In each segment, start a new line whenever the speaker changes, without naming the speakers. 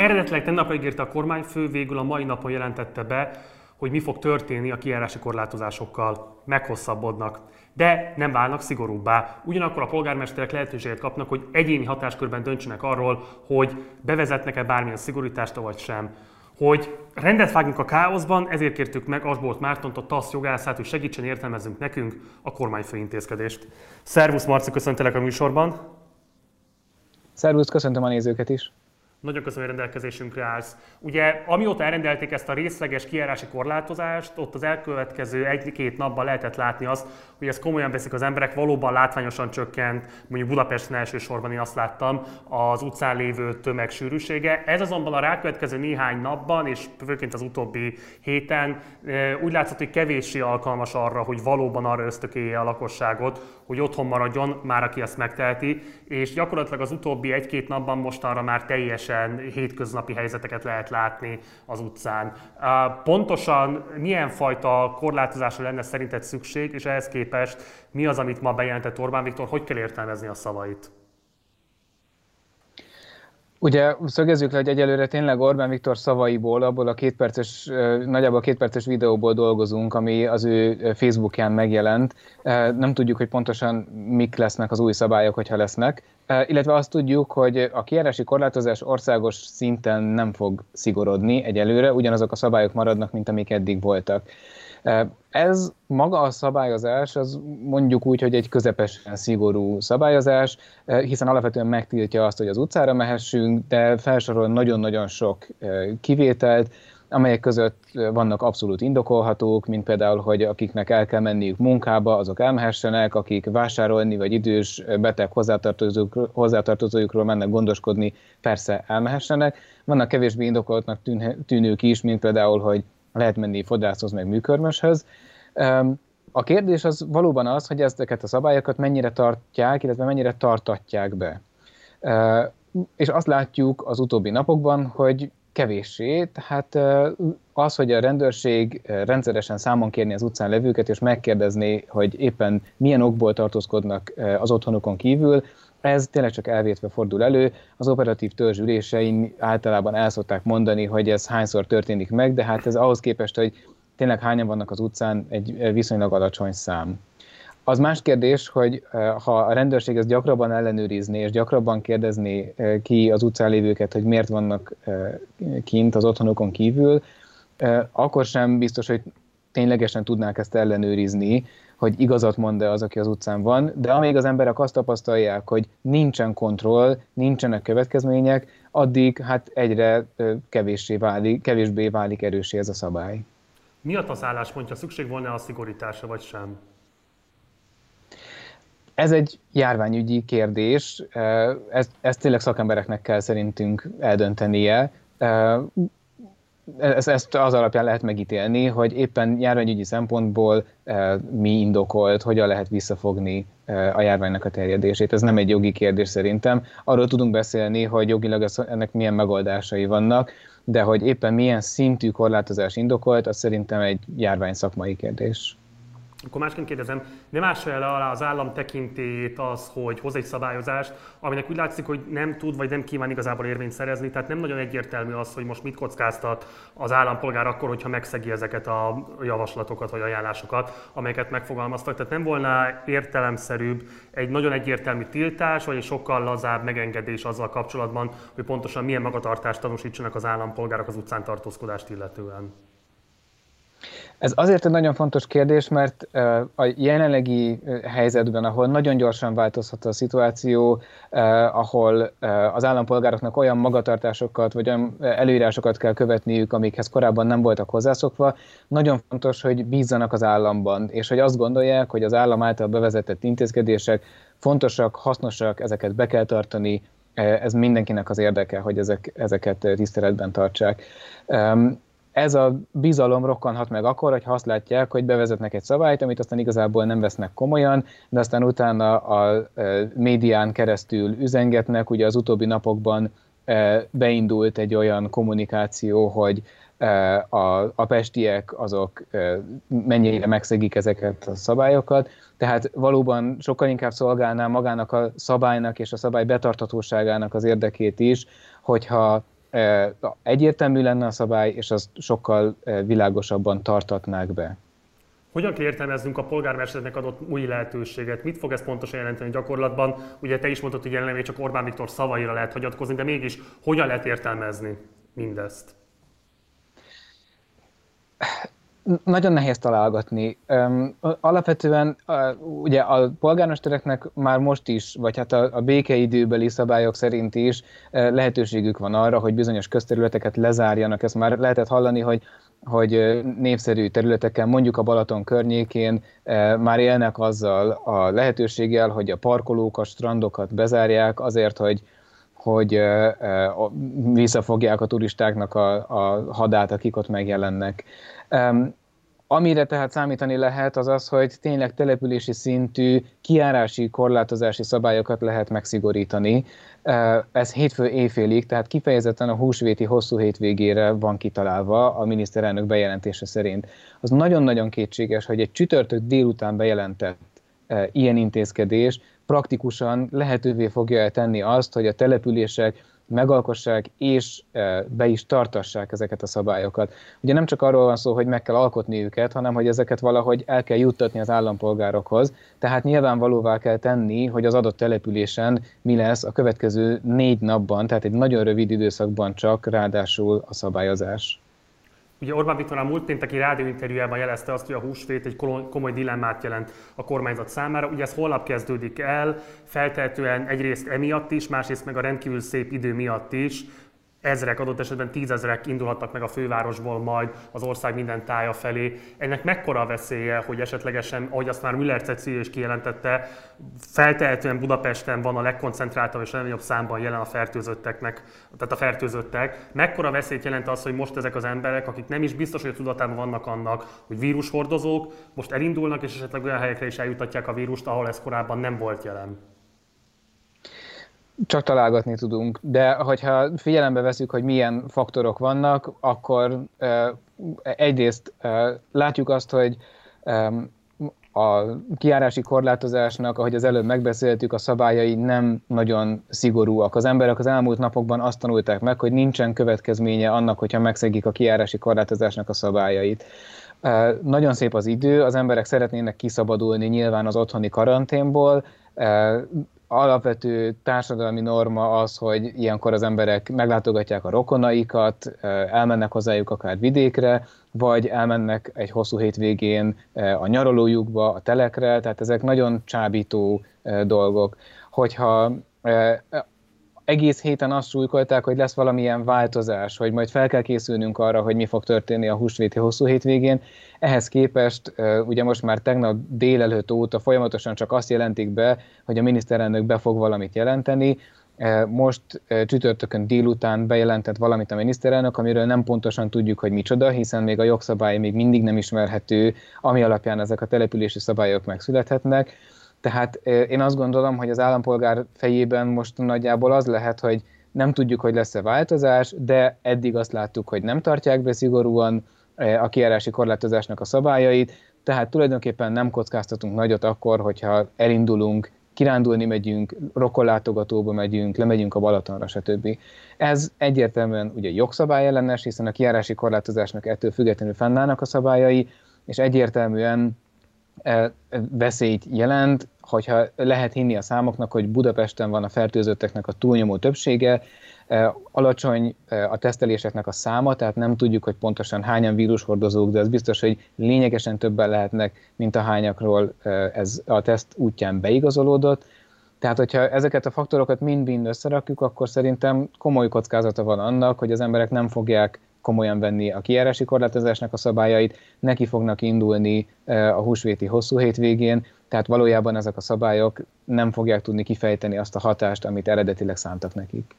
eredetileg tegnap ígérte a kormányfő, végül a mai napon jelentette be, hogy mi fog történni a kijárási korlátozásokkal. Meghosszabbodnak de nem válnak szigorúbbá. Ugyanakkor a polgármesterek lehetőséget kapnak, hogy egyéni hatáskörben döntsenek arról, hogy bevezetnek-e bármilyen szigorítást, vagy sem. Hogy rendet vágjunk a káoszban, ezért kértük meg Asbolt Mártont, a TASZ jogászát, hogy segítsen értelmezzünk nekünk a kormányfő intézkedést. Szervusz Marci, köszöntelek a műsorban!
Szervusz, köszöntöm a nézőket is!
Nagyon köszönöm, hogy rendelkezésünkre állsz. Ugye, amióta elrendelték ezt a részleges kijárási korlátozást, ott az elkövetkező egy-két napban lehetett látni azt, hogy ezt komolyan veszik az emberek, valóban látványosan csökkent, mondjuk Budapesten elsősorban én azt láttam, az utcán lévő tömeg sűrűsége. Ez azonban a rákövetkező néhány napban, és főként az utóbbi héten úgy látszott, hogy kevéssé alkalmas arra, hogy valóban arra ösztökélje a lakosságot, hogy otthon maradjon, már aki ezt megteheti, és gyakorlatilag az utóbbi egy-két napban mostanra már teljesen hétköznapi helyzeteket lehet látni az utcán. Pontosan milyen fajta korlátozásra lenne szerinted szükség, és ehhez képest mi az, amit ma bejelentett Orbán Viktor, hogy kell értelmezni a szavait?
Ugye szögezzük le, hogy egyelőre tényleg Orbán Viktor szavaiból, abból a kétperces, nagyjából kétperces videóból dolgozunk, ami az ő Facebookján megjelent. Nem tudjuk, hogy pontosan mik lesznek az új szabályok, hogyha lesznek. Illetve azt tudjuk, hogy a kiárási korlátozás országos szinten nem fog szigorodni egyelőre, ugyanazok a szabályok maradnak, mint amik eddig voltak. Ez maga a szabályozás, az mondjuk úgy, hogy egy közepesen szigorú szabályozás, hiszen alapvetően megtiltja azt, hogy az utcára mehessünk, de felsorol nagyon-nagyon sok kivételt, amelyek között vannak abszolút indokolhatók, mint például, hogy akiknek el kell menniük munkába, azok elmehessenek, akik vásárolni vagy idős beteg hozzátartozók, hozzátartozójukról mennek gondoskodni, persze elmehessenek. Vannak kevésbé indokoltnak tűnők is, mint például, hogy lehet menni fodrászhoz, meg műkörmöshöz. A kérdés az valóban az, hogy ezeket a szabályokat mennyire tartják, illetve mennyire tartatják be. És azt látjuk az utóbbi napokban, hogy kevéssé, tehát az, hogy a rendőrség rendszeresen számon kérni az utcán levőket, és megkérdezni, hogy éppen milyen okból tartózkodnak az otthonukon kívül, ez tényleg csak elvétve fordul elő. Az operatív törzs ülésein általában el szokták mondani, hogy ez hányszor történik meg, de hát ez ahhoz képest, hogy tényleg hányan vannak az utcán, egy viszonylag alacsony szám. Az más kérdés, hogy eh, ha a rendőrség ezt gyakrabban ellenőrizni, és gyakrabban kérdezni eh, ki az utcán lévőket, hogy miért vannak eh, kint az otthonokon kívül, akkor sem biztos, hogy ténylegesen tudnák ezt ellenőrizni, hogy igazat mond-e az, aki az utcán van, de amíg az emberek azt tapasztalják, hogy nincsen kontroll, nincsenek következmények, addig hát egyre kevéssé válik, kevésbé válik erősé ez a szabály.
Mi a az álláspontja? Szükség volna a szigorításra, vagy sem?
Ez egy járványügyi kérdés, ezt, ezt tényleg szakembereknek kell szerintünk eldöntenie ezt, ezt az alapján lehet megítélni, hogy éppen járványügyi szempontból e, mi indokolt, hogyan lehet visszafogni e, a járványnak a terjedését. Ez nem egy jogi kérdés szerintem. Arról tudunk beszélni, hogy jogilag ennek milyen megoldásai vannak, de hogy éppen milyen szintű korlátozás indokolt, az szerintem egy járvány szakmai kérdés.
Akkor másként kérdezem, nem ássa el alá az állam tekintélyét az, hogy hoz egy szabályozást, aminek úgy látszik, hogy nem tud vagy nem kíván igazából érvényt szerezni, tehát nem nagyon egyértelmű az, hogy most mit kockáztat az állampolgár akkor, hogyha megszegi ezeket a javaslatokat vagy ajánlásokat, amelyeket megfogalmaztak. Tehát nem volna értelemszerűbb egy nagyon egyértelmű tiltás, vagy egy sokkal lazább megengedés azzal kapcsolatban, hogy pontosan milyen magatartást tanúsítsanak az állampolgárok az utcán tartózkodást illetően.
Ez azért egy nagyon fontos kérdés, mert a jelenlegi helyzetben, ahol nagyon gyorsan változhat a szituáció, ahol az állampolgároknak olyan magatartásokat vagy olyan előírásokat kell követniük, amikhez korábban nem voltak hozzászokva, nagyon fontos, hogy bízzanak az államban, és hogy azt gondolják, hogy az állam által bevezetett intézkedések fontosak, hasznosak, ezeket be kell tartani, ez mindenkinek az érdeke, hogy ezek, ezeket tiszteletben tartsák ez a bizalom rokkanhat meg akkor, hogy azt látják, hogy bevezetnek egy szabályt, amit aztán igazából nem vesznek komolyan, de aztán utána a médián keresztül üzengetnek. Ugye az utóbbi napokban beindult egy olyan kommunikáció, hogy a, a pestiek azok mennyire megszegik ezeket a szabályokat, tehát valóban sokkal inkább szolgálná magának a szabálynak és a szabály betartatóságának az érdekét is, hogyha egyértelmű lenne a szabály, és azt sokkal világosabban tartatnák be.
Hogyan kell értelmeznünk a polgármesternek adott új lehetőséget? Mit fog ez pontosan jelenteni gyakorlatban? Ugye te is mondtad, hogy jelenleg csak Orbán Viktor szavaira lehet hagyatkozni, de mégis hogyan lehet értelmezni mindezt?
Nagyon nehéz találgatni. Alapvetően ugye a polgármestereknek már most is, vagy hát a, a békeidőbeli szabályok szerint is lehetőségük van arra, hogy bizonyos közterületeket lezárjanak. Ezt már lehetett hallani, hogy hogy népszerű területeken, mondjuk a Balaton környékén már élnek azzal a lehetőséggel, hogy a parkolókat, strandokat bezárják azért, hogy, hogy visszafogják a turistáknak a, a hadát, akik ott megjelennek. Amire tehát számítani lehet, az az, hogy tényleg települési szintű kiárási korlátozási szabályokat lehet megszigorítani. Ez hétfő éjfélig, tehát kifejezetten a húsvéti hosszú hétvégére van kitalálva a miniszterelnök bejelentése szerint. Az nagyon-nagyon kétséges, hogy egy csütörtök délután bejelentett ilyen intézkedés praktikusan lehetővé fogja tenni azt, hogy a települések megalkossák és e, be is tartassák ezeket a szabályokat. Ugye nem csak arról van szó, hogy meg kell alkotni őket, hanem hogy ezeket valahogy el kell juttatni az állampolgárokhoz, tehát nyilvánvalóvá kell tenni, hogy az adott településen mi lesz a következő négy napban, tehát egy nagyon rövid időszakban csak ráadásul a szabályozás.
Ugye Orbán Viktor a múlt pénteki rádióinterjújában jelezte azt, hogy a húsvét egy komoly dilemmát jelent a kormányzat számára. Ugye ez holnap kezdődik el, feltehetően egyrészt emiatt is, másrészt meg a rendkívül szép idő miatt is ezrek, adott esetben tízezrek indulhatnak meg a fővárosból majd az ország minden tája felé. Ennek mekkora a veszélye, hogy esetlegesen, ahogy azt már Müller Cecil is kijelentette, feltehetően Budapesten van a legkoncentráltabb és legnagyobb számban jelen a fertőzötteknek, tehát a fertőzöttek. Mekkora veszélyt jelent az, hogy most ezek az emberek, akik nem is biztos, hogy tudatában vannak annak, hogy vírushordozók, most elindulnak és esetleg olyan helyekre is eljutatják a vírust, ahol ez korábban nem volt jelen?
Csak találgatni tudunk, de hogyha figyelembe veszük, hogy milyen faktorok vannak, akkor egyrészt látjuk azt, hogy a kiárási korlátozásnak, ahogy az előbb megbeszéltük, a szabályai nem nagyon szigorúak. Az emberek az elmúlt napokban azt tanulták meg, hogy nincsen következménye annak, hogyha megszegik a kiárási korlátozásnak a szabályait. Nagyon szép az idő, az emberek szeretnének kiszabadulni nyilván az otthoni karanténból, alapvető társadalmi norma az, hogy ilyenkor az emberek meglátogatják a rokonaikat, elmennek hozzájuk akár vidékre, vagy elmennek egy hosszú hétvégén a nyaralójukba, a telekre, tehát ezek nagyon csábító dolgok. Hogyha egész héten azt súlykolták, hogy lesz valamilyen változás, hogy majd fel kell készülnünk arra, hogy mi fog történni a húsvéti hosszú hétvégén. Ehhez képest ugye most már tegnap délelőtt óta folyamatosan csak azt jelentik be, hogy a miniszterelnök be fog valamit jelenteni. Most csütörtökön délután bejelentett valamit a miniszterelnök, amiről nem pontosan tudjuk, hogy micsoda, hiszen még a jogszabály még mindig nem ismerhető, ami alapján ezek a települési szabályok megszülethetnek tehát én azt gondolom, hogy az állampolgár fejében most nagyjából az lehet, hogy nem tudjuk, hogy lesz-e változás, de eddig azt láttuk, hogy nem tartják be szigorúan a kiárási korlátozásnak a szabályait, tehát tulajdonképpen nem kockáztatunk nagyot akkor, hogyha elindulunk, kirándulni megyünk, rokolátogatóba megyünk, lemegyünk a Balatonra, stb. Ez egyértelműen ugye jogszabály ellenes, hiszen a kiárási korlátozásnak ettől függetlenül fennállnak a szabályai, és egyértelműen veszélyt jelent, hogyha lehet hinni a számoknak, hogy Budapesten van a fertőzötteknek a túlnyomó többsége, alacsony a teszteléseknek a száma, tehát nem tudjuk, hogy pontosan hányan vírushordozók, de az biztos, hogy lényegesen többen lehetnek, mint a hányakról ez a teszt útján beigazolódott. Tehát, hogyha ezeket a faktorokat mind-mind összerakjuk, akkor szerintem komoly kockázata van annak, hogy az emberek nem fogják komolyan venni a kijárási korlátozásnak a szabályait, neki fognak indulni a húsvéti hosszú hétvégén, tehát valójában ezek a szabályok nem fogják tudni kifejteni azt a hatást, amit eredetileg szántak nekik.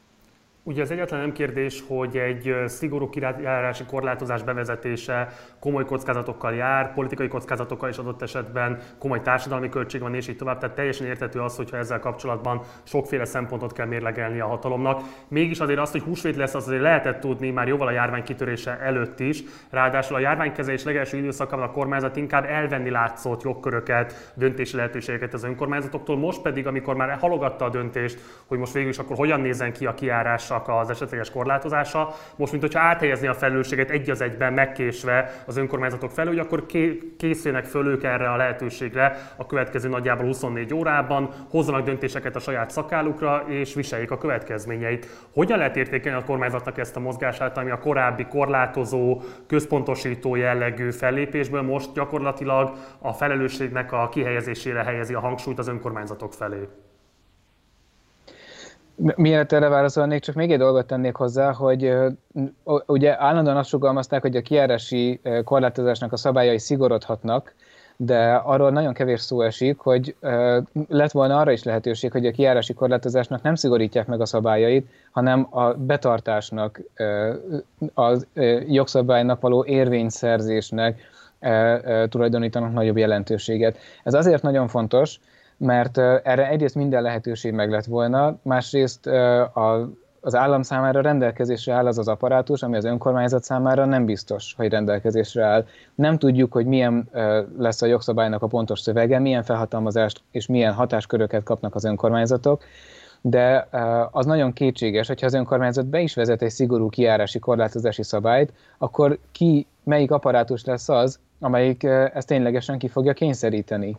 Ugye az egyetlen nem kérdés, hogy egy szigorú királyárási korlátozás bevezetése komoly kockázatokkal jár, politikai kockázatokkal is adott esetben komoly társadalmi költség van, és így tovább. Tehát teljesen értető az, hogyha ezzel kapcsolatban sokféle szempontot kell mérlegelni a hatalomnak. Mégis azért azt, hogy húsvét lesz, az azért lehetett tudni már jóval a járvány kitörése előtt is. Ráadásul a járványkezelés legelső időszakában a kormányzat inkább elvenni látszott jogköröket, döntési lehetőségeket az önkormányzatoktól. Most pedig, amikor már halogatta a döntést, hogy most végül is akkor hogyan nézzen ki a kiárás önkormányzatnak az esetleges korlátozása. Most, mint hogyha áthelyezni a felelősséget egy az egyben megkésve az önkormányzatok felül, hogy akkor készüljenek föl ők erre a lehetőségre a következő nagyjából 24 órában, hozzanak döntéseket a saját szakálukra, és viseljék a következményeit. Hogyan lehet értékelni a kormányzatnak ezt a mozgását, ami a korábbi korlátozó, központosító jellegű fellépésből most gyakorlatilag a felelősségnek a kihelyezésére helyezi a hangsúlyt az önkormányzatok felé?
Mielőtt erre válaszolnék, csak még egy dolgot tennék hozzá, hogy ugye állandóan azt sugalmazták, hogy a kiárási korlátozásnak a szabályai szigorodhatnak, de arról nagyon kevés szó esik, hogy lett volna arra is lehetőség, hogy a kiárási korlátozásnak nem szigorítják meg a szabályait, hanem a betartásnak, a jogszabálynak való érvényszerzésnek tulajdonítanak nagyobb jelentőséget. Ez azért nagyon fontos, mert erre egyrészt minden lehetőség meg lett volna, másrészt a, az állam számára rendelkezésre áll az az apparátus, ami az önkormányzat számára nem biztos, hogy rendelkezésre áll. Nem tudjuk, hogy milyen lesz a jogszabálynak a pontos szövege, milyen felhatalmazást és milyen hatásköröket kapnak az önkormányzatok, de az nagyon kétséges, hogyha az önkormányzat be is vezet egy szigorú kiárási korlátozási szabályt, akkor ki, melyik apparátus lesz az, amelyik ezt ténylegesen ki fogja kényszeríteni.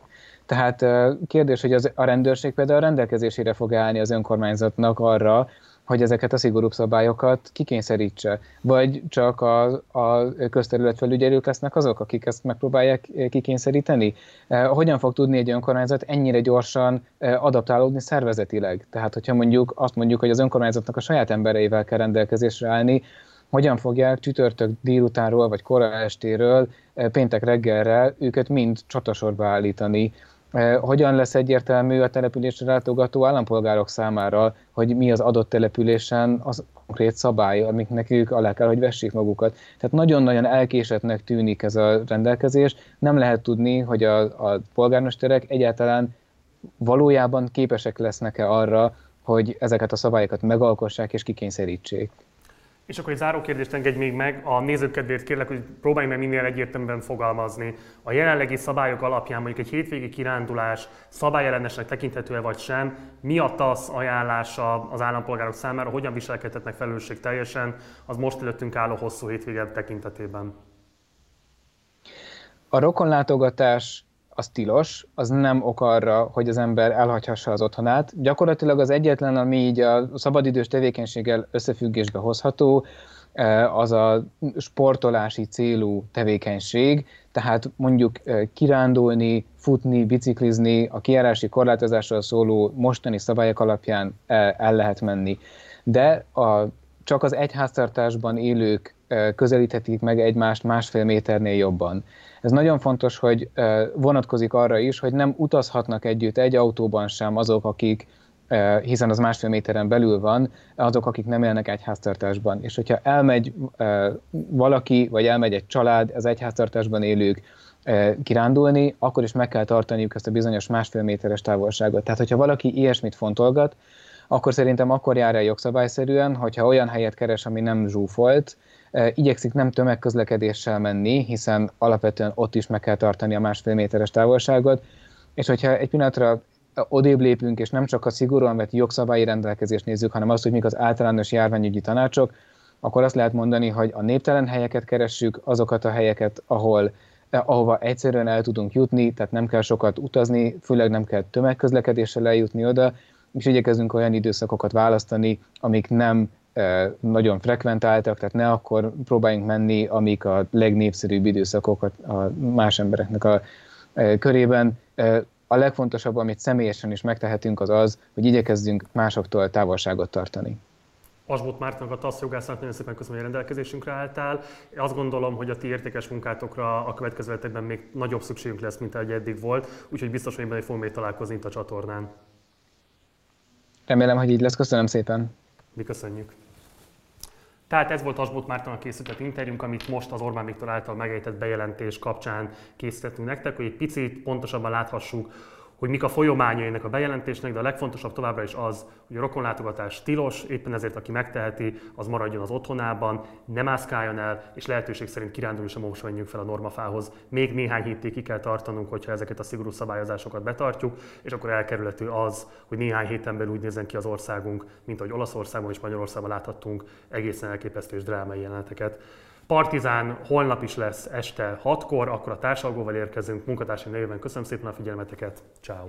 Tehát kérdés, hogy az, a rendőrség például rendelkezésére fog állni az önkormányzatnak arra, hogy ezeket a szigorúbb szabályokat kikényszerítse, vagy csak a, a közterületfelügyelők lesznek azok, akik ezt megpróbálják kikényszeríteni? Hogyan fog tudni egy önkormányzat ennyire gyorsan adaptálódni szervezetileg? Tehát, hogyha mondjuk azt mondjuk, hogy az önkormányzatnak a saját embereivel kell rendelkezésre állni, hogyan fogják csütörtök délutánról vagy kora estéről péntek reggelre őket mind csatasorba állítani, hogyan lesz egyértelmű a településre látogató állampolgárok számára, hogy mi az adott településen az konkrét szabály, amiknek ők alá kell, hogy vessék magukat. Tehát nagyon-nagyon elkésetnek tűnik ez a rendelkezés. Nem lehet tudni, hogy a, a polgármesterek egyáltalán valójában képesek lesznek-e arra, hogy ezeket a szabályokat megalkossák és kikényszerítsék.
És akkor egy záró kérdést engedj még meg, a nézők kedvéért kérlek, hogy próbálj meg minél egyértelműen fogalmazni. A jelenlegi szabályok alapján mondjuk egy hétvégi kirándulás szabályellenesnek tekinthető-e vagy sem, mi a TASZ ajánlása az állampolgárok számára, hogyan viselkedhetnek felelősség teljesen az most előttünk álló hosszú hétvége tekintetében?
A rokonlátogatás az tilos, az nem ok arra, hogy az ember elhagyhassa az otthonát. Gyakorlatilag az egyetlen, ami így a szabadidős tevékenységgel összefüggésbe hozható, e, az a sportolási célú tevékenység, tehát mondjuk e, kirándulni, futni, biciklizni, a kiárási korlátozásról szóló mostani szabályok alapján e, el lehet menni. De a, csak az egyháztartásban élők közelíthetik meg egymást másfél méternél jobban. Ez nagyon fontos, hogy vonatkozik arra is, hogy nem utazhatnak együtt egy autóban sem azok, akik hiszen az másfél méteren belül van, azok, akik nem élnek egy háztartásban. És hogyha elmegy valaki, vagy elmegy egy család, az egy háztartásban élők kirándulni, akkor is meg kell tartaniuk ezt a bizonyos másfél méteres távolságot. Tehát, hogyha valaki ilyesmit fontolgat, akkor szerintem akkor jár el jogszabályszerűen, hogyha olyan helyet keres, ami nem zsúfolt, igyekszik nem tömegközlekedéssel menni, hiszen alapvetően ott is meg kell tartani a másfél méteres távolságot, és hogyha egy pillanatra odébb lépünk, és nem csak a szigorúan vett jogszabályi rendelkezést nézzük, hanem azt, hogy mik az általános járványügyi tanácsok, akkor azt lehet mondani, hogy a néptelen helyeket keressük, azokat a helyeket, ahol ahova egyszerűen el tudunk jutni, tehát nem kell sokat utazni, főleg nem kell tömegközlekedéssel eljutni oda, és igyekezünk olyan időszakokat választani, amik nem nagyon frekventáltak, tehát ne akkor próbáljunk menni, amik a legnépszerűbb időszakokat a más embereknek a körében. A legfontosabb, amit személyesen is megtehetünk, az az, hogy igyekezzünk másoktól távolságot tartani.
Asbot Mártnak a TASZ jogásznak nagyon szépen köszönöm, hogy rendelkezésünkre álltál. Azt gondolom, hogy a ti értékes munkátokra a következő hetekben még nagyobb szükségünk lesz, mint ahogy eddig volt, úgyhogy biztos, hogy benne fogunk még találkozni itt a csatornán.
Remélem, hogy így lesz. Köszönöm szépen.
Mi köszönjük. Tehát ez volt Asbot Mártonnak készített interjúnk, amit most az Orbán Viktor által megejtett bejelentés kapcsán készítettünk nektek, hogy egy picit pontosabban láthassuk, hogy mik a folyamányai ennek a bejelentésnek, de a legfontosabb továbbra is az, hogy a rokonlátogatás tilos, éppen ezért aki megteheti, az maradjon az otthonában, nem mászkáljon el, és lehetőség szerint kirándulni sem menjünk fel a normafához. Még néhány hétig ki kell tartanunk, hogyha ezeket a szigorú szabályozásokat betartjuk, és akkor elkerülhető az, hogy néhány héten belül úgy nézzen ki az országunk, mint ahogy Olaszországban és Magyarországon láthattunk egészen elképesztő és drámai jeleneteket. Partizán holnap is lesz este 6-kor, akkor a társalgóval érkezünk. Munkatársi nevében köszönöm szépen a figyelmeteket. Ciao.